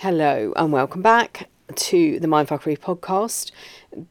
Hello and welcome back to the Mindfuckery podcast.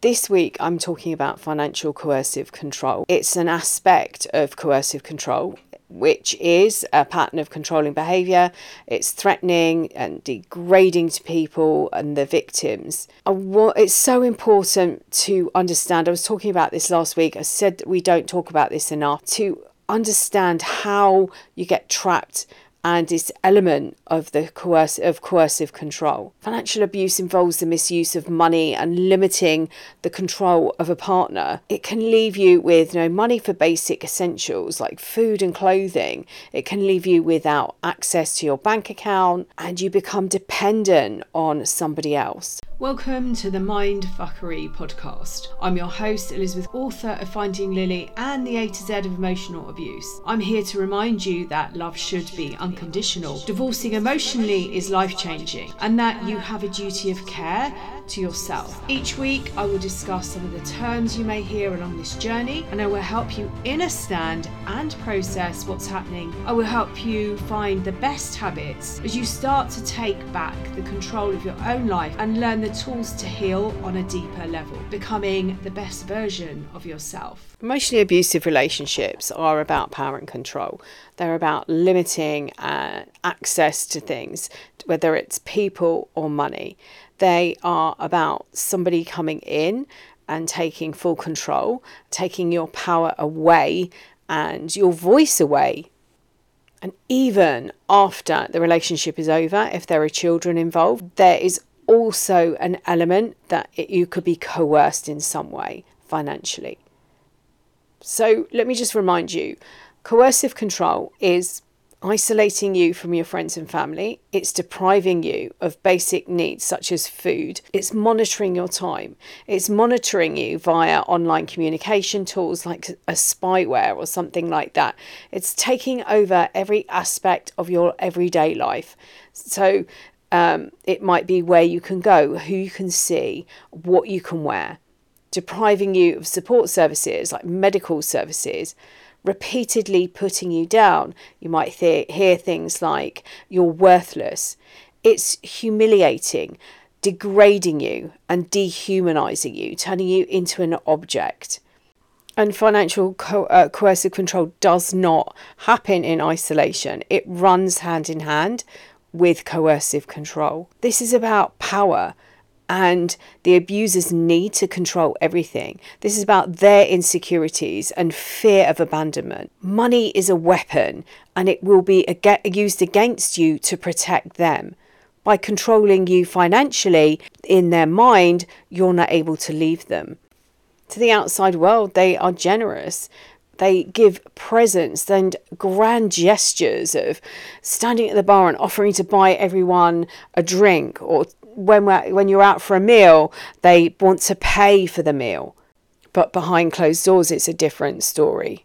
This week I'm talking about financial coercive control. It's an aspect of coercive control which is a pattern of controlling behaviour. It's threatening and degrading to people and the victims. Uh, it's so important to understand. I was talking about this last week. I said that we don't talk about this enough to understand how you get trapped and its element of the coercive, of coercive control. Financial abuse involves the misuse of money and limiting the control of a partner. It can leave you with no money for basic essentials like food and clothing. It can leave you without access to your bank account and you become dependent on somebody else. Welcome to the Mind Fuckery podcast. I'm your host, Elizabeth, author of Finding Lily and the A to Z of emotional abuse. I'm here to remind you that love should be unconditional. Divorcing emotionally is life changing, and that you have a duty of care to yourself. Each week, I will discuss some of the terms you may hear along this journey, and I will help you understand and process what's happening. I will help you find the best habits as you start to take back the control of your own life and learn the tools to heal on a deeper level, becoming the best version of yourself. Emotionally abusive relationships are about power and control. They're about limiting uh, access to things, whether it's people or money. They are about somebody coming in and taking full control, taking your power away and your voice away. And even after the relationship is over, if there are children involved, there is also an element that it, you could be coerced in some way financially. So let me just remind you coercive control is isolating you from your friends and family. It's depriving you of basic needs such as food. It's monitoring your time. It's monitoring you via online communication tools like a spyware or something like that. It's taking over every aspect of your everyday life. So um, it might be where you can go, who you can see, what you can wear, depriving you of support services like medical services repeatedly putting you down. You might th- hear things like, you're worthless. It's humiliating, degrading you, and dehumanizing you, turning you into an object. And financial co- uh, coercive control does not happen in isolation, it runs hand in hand with coercive control. This is about power and the abusers need to control everything. This is about their insecurities and fear of abandonment. Money is a weapon and it will be used against you to protect them. By controlling you financially, in their mind, you're not able to leave them. To the outside world, they are generous they give presents and grand gestures of standing at the bar and offering to buy everyone a drink or when when you're out for a meal, they want to pay for the meal. But behind closed doors, it's a different story.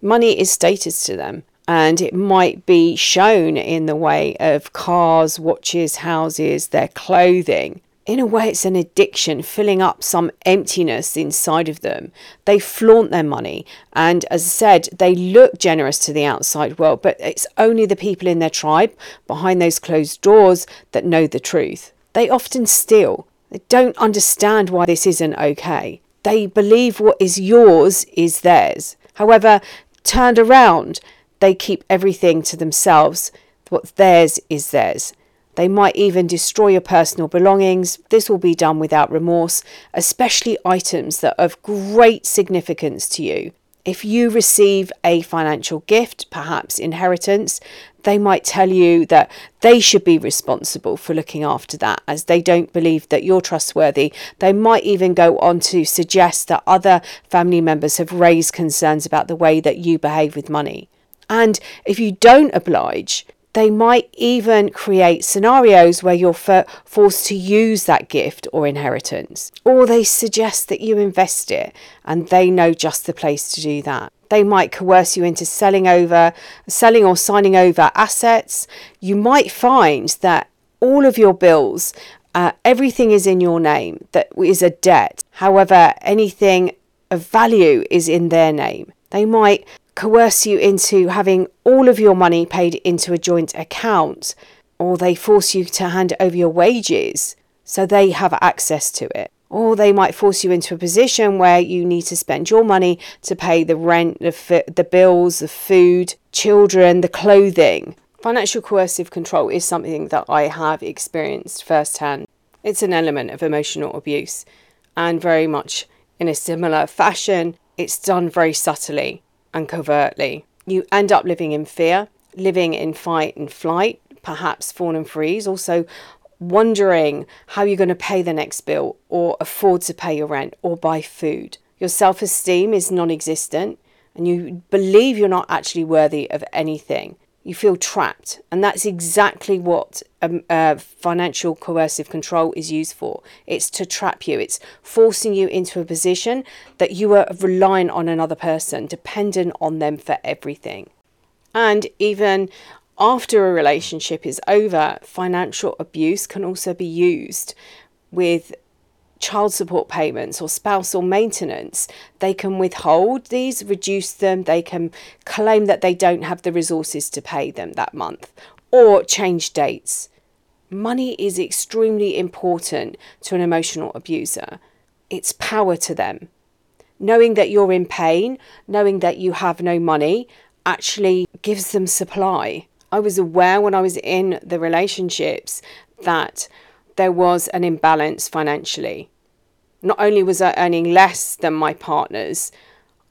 Money is status to them, and it might be shown in the way of cars, watches, houses, their clothing. In a way, it's an addiction, filling up some emptiness inside of them. They flaunt their money, and as I said, they look generous to the outside world, but it's only the people in their tribe behind those closed doors that know the truth. They often steal. They don't understand why this isn't okay. They believe what is yours is theirs. However, turned around, they keep everything to themselves. What's theirs is theirs. They might even destroy your personal belongings. This will be done without remorse, especially items that are of great significance to you. If you receive a financial gift, perhaps inheritance, they might tell you that they should be responsible for looking after that as they don't believe that you're trustworthy. They might even go on to suggest that other family members have raised concerns about the way that you behave with money. And if you don't oblige, they might even create scenarios where you're forced to use that gift or inheritance. Or they suggest that you invest it and they know just the place to do that. They might coerce you into selling over, selling or signing over assets. You might find that all of your bills, uh, everything is in your name that is a debt. However, anything of value is in their name. They might coerce you into having all of your money paid into a joint account or they force you to hand over your wages so they have access to it. Or they might force you into a position where you need to spend your money to pay the rent, the, the bills, the food, children, the clothing. Financial coercive control is something that I have experienced firsthand. It's an element of emotional abuse, and very much in a similar fashion, it's done very subtly and covertly. You end up living in fear, living in fight and flight, perhaps fawn and freeze, also wondering how you're going to pay the next bill or afford to pay your rent or buy food. Your self esteem is non existent and you believe you're not actually worthy of anything. You feel trapped, and that's exactly what um, uh, financial coercive control is used for. It's to trap you, it's forcing you into a position that you are reliant on another person, dependent on them for everything. And even after a relationship is over, financial abuse can also be used with child support payments or spousal maintenance. They can withhold these, reduce them, they can claim that they don't have the resources to pay them that month, or change dates. Money is extremely important to an emotional abuser. It's power to them. Knowing that you're in pain, knowing that you have no money, actually gives them supply. I was aware when I was in the relationships that there was an imbalance financially. Not only was I earning less than my partners,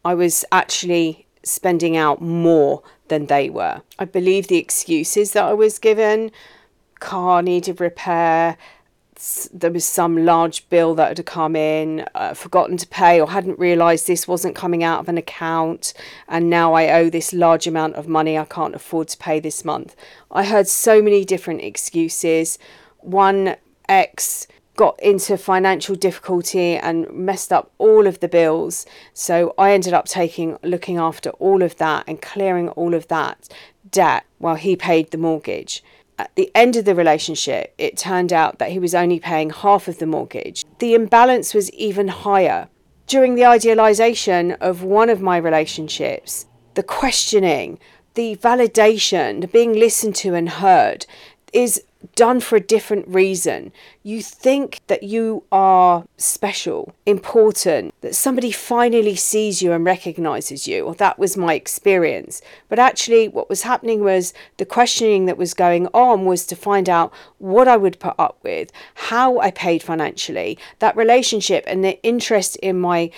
I was actually spending out more than they were. I believe the excuses that I was given car needed repair, there was some large bill that had come in, uh, forgotten to pay, or hadn't realised this wasn't coming out of an account, and now I owe this large amount of money I can't afford to pay this month. I heard so many different excuses. One ex got into financial difficulty and messed up all of the bills, so I ended up taking looking after all of that and clearing all of that debt while he paid the mortgage at the end of the relationship, it turned out that he was only paying half of the mortgage. The imbalance was even higher. During the idealization of one of my relationships, the questioning, the validation, the being listened to and heard is done for a different reason. You think that you are special, important, that somebody finally sees you and recognizes you. Or that was my experience. But actually, what was happening was the questioning that was going on was to find out what I would put up with, how I paid financially, that relationship, and the interest in my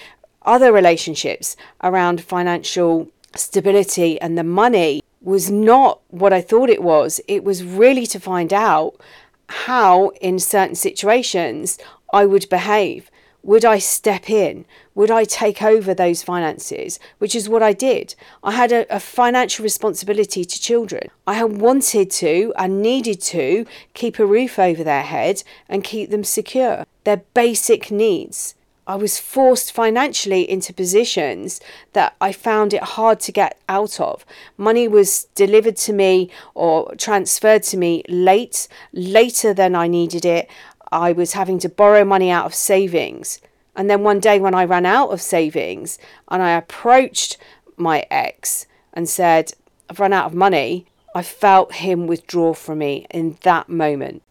other relationships around financial stability and the money was not what I thought it was. It was really to find out how, in certain situations, I would behave. Would I step in? Would I take over those finances? Which is what I did. I had a, a, financial responsibility to children. I had wanted to and needed to keep a roof over their head and keep them secure. Their basic needs. I was forced financially into positions that I found it hard to get out of. Money was delivered to me or transferred to me late, later than I needed it. I was having to borrow money out of savings. And then one day, when I ran out of savings and I approached my ex and said, I've run out of money, I felt him withdraw from me in that moment.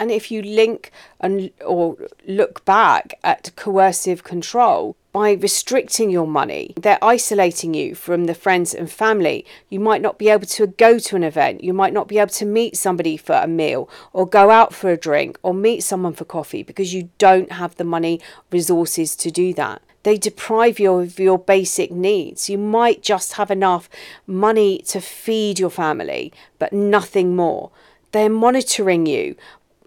And if you link and or look back at coercive control by restricting your money, they're isolating you from the friends and family. You might not be able to go to an event, you might not be able to meet somebody for a meal or go out for a drink or meet someone for coffee because you don't have the money resources to do that they deprive you of your basic needs. You might just have enough money to feed your family, but nothing more. They're monitoring you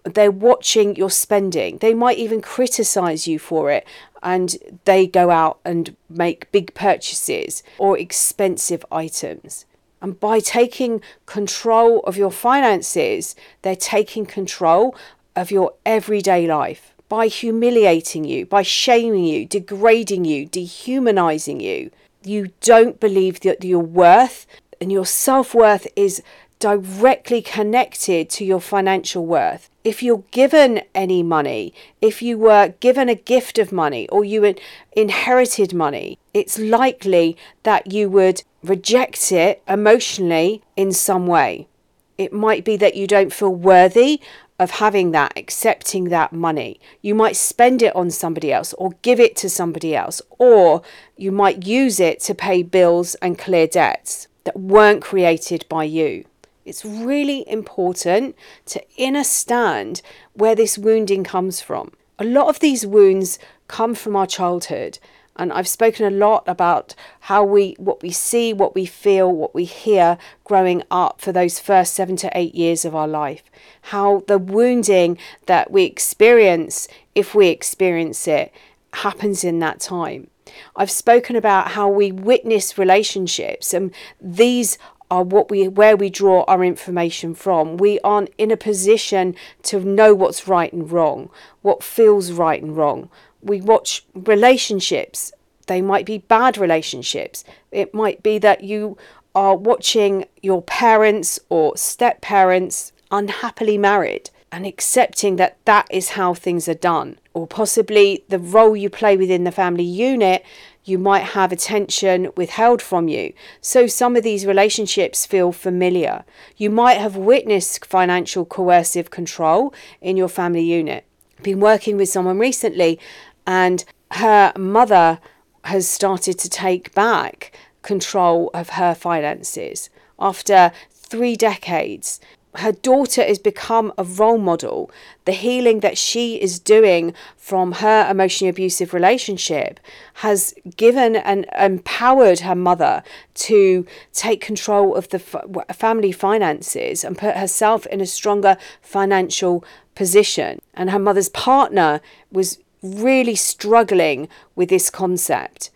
they're watching your spending. They might even criticize you for it and they go out and make big purchases or expensive items. And by taking control of your finances, they're taking control of your everyday life by humiliating you, by shaming you, degrading you, dehumanizing you. You don't believe that your worth and your self worth is directly connected to your financial worth. If you're given any money, if you were given a gift of money or you inherited money, it's likely that you would reject it emotionally in some way. It might be that you don't feel worthy of having that, accepting that money. You might spend it on somebody else or give it to somebody else, or you might use it to pay bills and clear debts that weren't created by you. It's really important to understand where this wounding comes from. A lot of these wounds come from our childhood and I've spoken a lot about how we what we see, what we feel, what we hear growing up for those first 7 to 8 years of our life. How the wounding that we experience if we experience it happens in that time. I've spoken about how we witness relationships and these are what we where we draw our information from. We aren't in a position to know what's right and wrong, what feels right and wrong we watch relationships. They might be bad relationships. It might be that you are watching your parents or step parents unhappily married and accepting that that is how things are done. Or possibly the role you play within the family unit, you might have attention withheld from you. So some of these relationships feel familiar. You might have witnessed financial coercive control in your family unit. Been working with someone recently and her mother has started to take back control of her finances after three decades. Her daughter has become a role model. The healing that she is doing from her emotionally abusive relationship has given and empowered her mother to take control of the family finances and put herself in a stronger financial position. And her mother's partner was really struggling with this concept.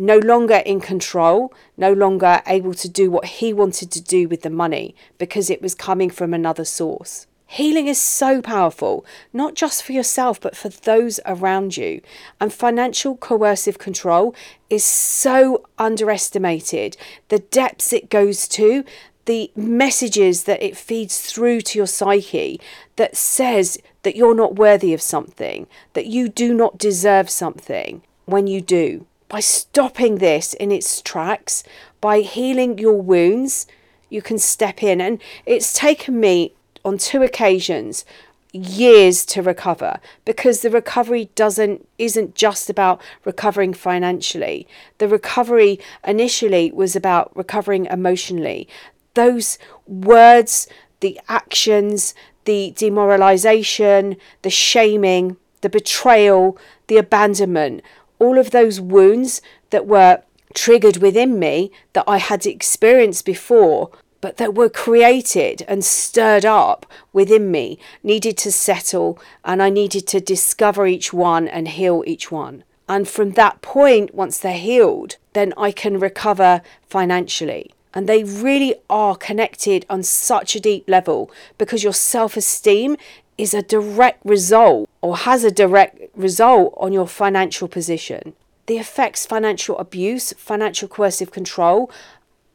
No longer in control, no longer able to do what he wanted to do with the money because it was coming from another source. Healing is so powerful, not just for yourself, but for those around you. And financial coercive control is so underestimated. The depths it goes to, the messages that it feeds through to your psyche that says that you're not worthy of something, that you do not deserve something when you do. By stopping this in its tracks, by healing your wounds, you can step in. And it's taken me on two occasions years to recover because the recovery doesn't isn't just about recovering financially the recovery initially was about recovering emotionally those words the actions the demoralization, the shaming, the betrayal, the abandonment, all of those wounds that were triggered within me that I had experienced before, but that were created and stirred up within me, needed to settle, and I needed to discover each one and heal each one. And from that point, once they're healed, then I can recover financially. And they really are connected on such a deep level because your self esteem is a direct result or has a direct result on your financial position. The effects financial abuse, financial coercive control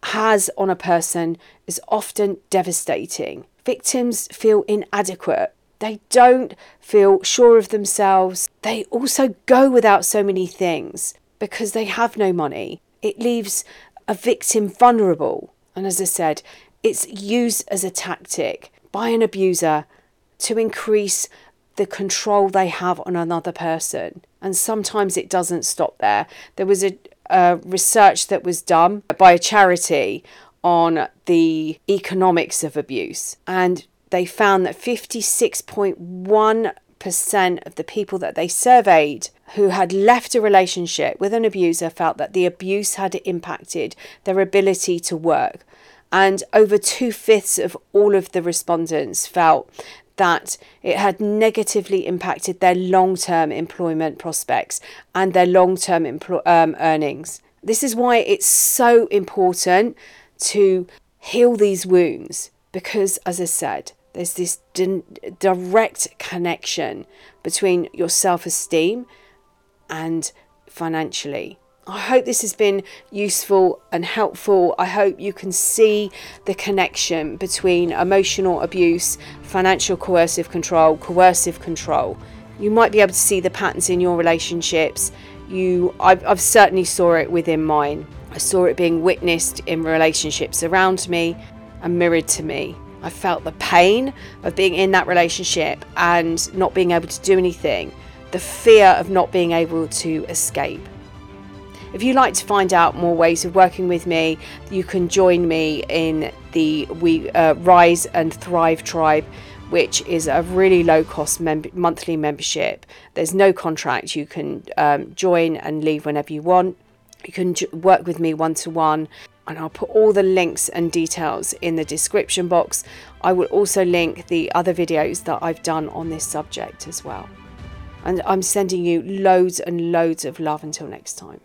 has on a person is often devastating. Victims feel inadequate. They don't feel sure of themselves. They also go without so many things because they have no money. It leaves a victim vulnerable. And as I said, it's used as a tactic by an abuser to increase the control they have on another person. And sometimes it doesn't stop there. There was a, a research that was done by a charity on the economics of abuse, and they found that 56.1 percent of the people that they surveyed who had left a relationship with an abuser felt that the abuse had impacted their ability to work. And over two fifths of all of the respondents felt that it had negatively impacted their long term employment prospects and their long term empl- um, earnings. This is why it's so important to heal these wounds because, as I said, there's this di- direct connection between your self esteem and financially. I hope this has been useful and helpful. I hope you can see the connection between emotional abuse, financial coercive control, coercive control. You might be able to see the patterns in your relationships. You, I've, I've certainly saw it within mine. I saw it being witnessed in relationships around me and mirrored to me I felt the pain of being in that relationship and not being able to do anything, the fear of not being able to escape. If you'd like to find out more ways of working with me, you can join me in the we uh, Rise and Thrive Tribe, which is a really low cost mem- monthly membership. There's no contract. You can um, join and leave whenever you want. You can j- work with me one to one and I'll put all the links and details in the description box. I will also link the other videos that I've done on this subject as well. And I'm sending you loads and loads of love until next time.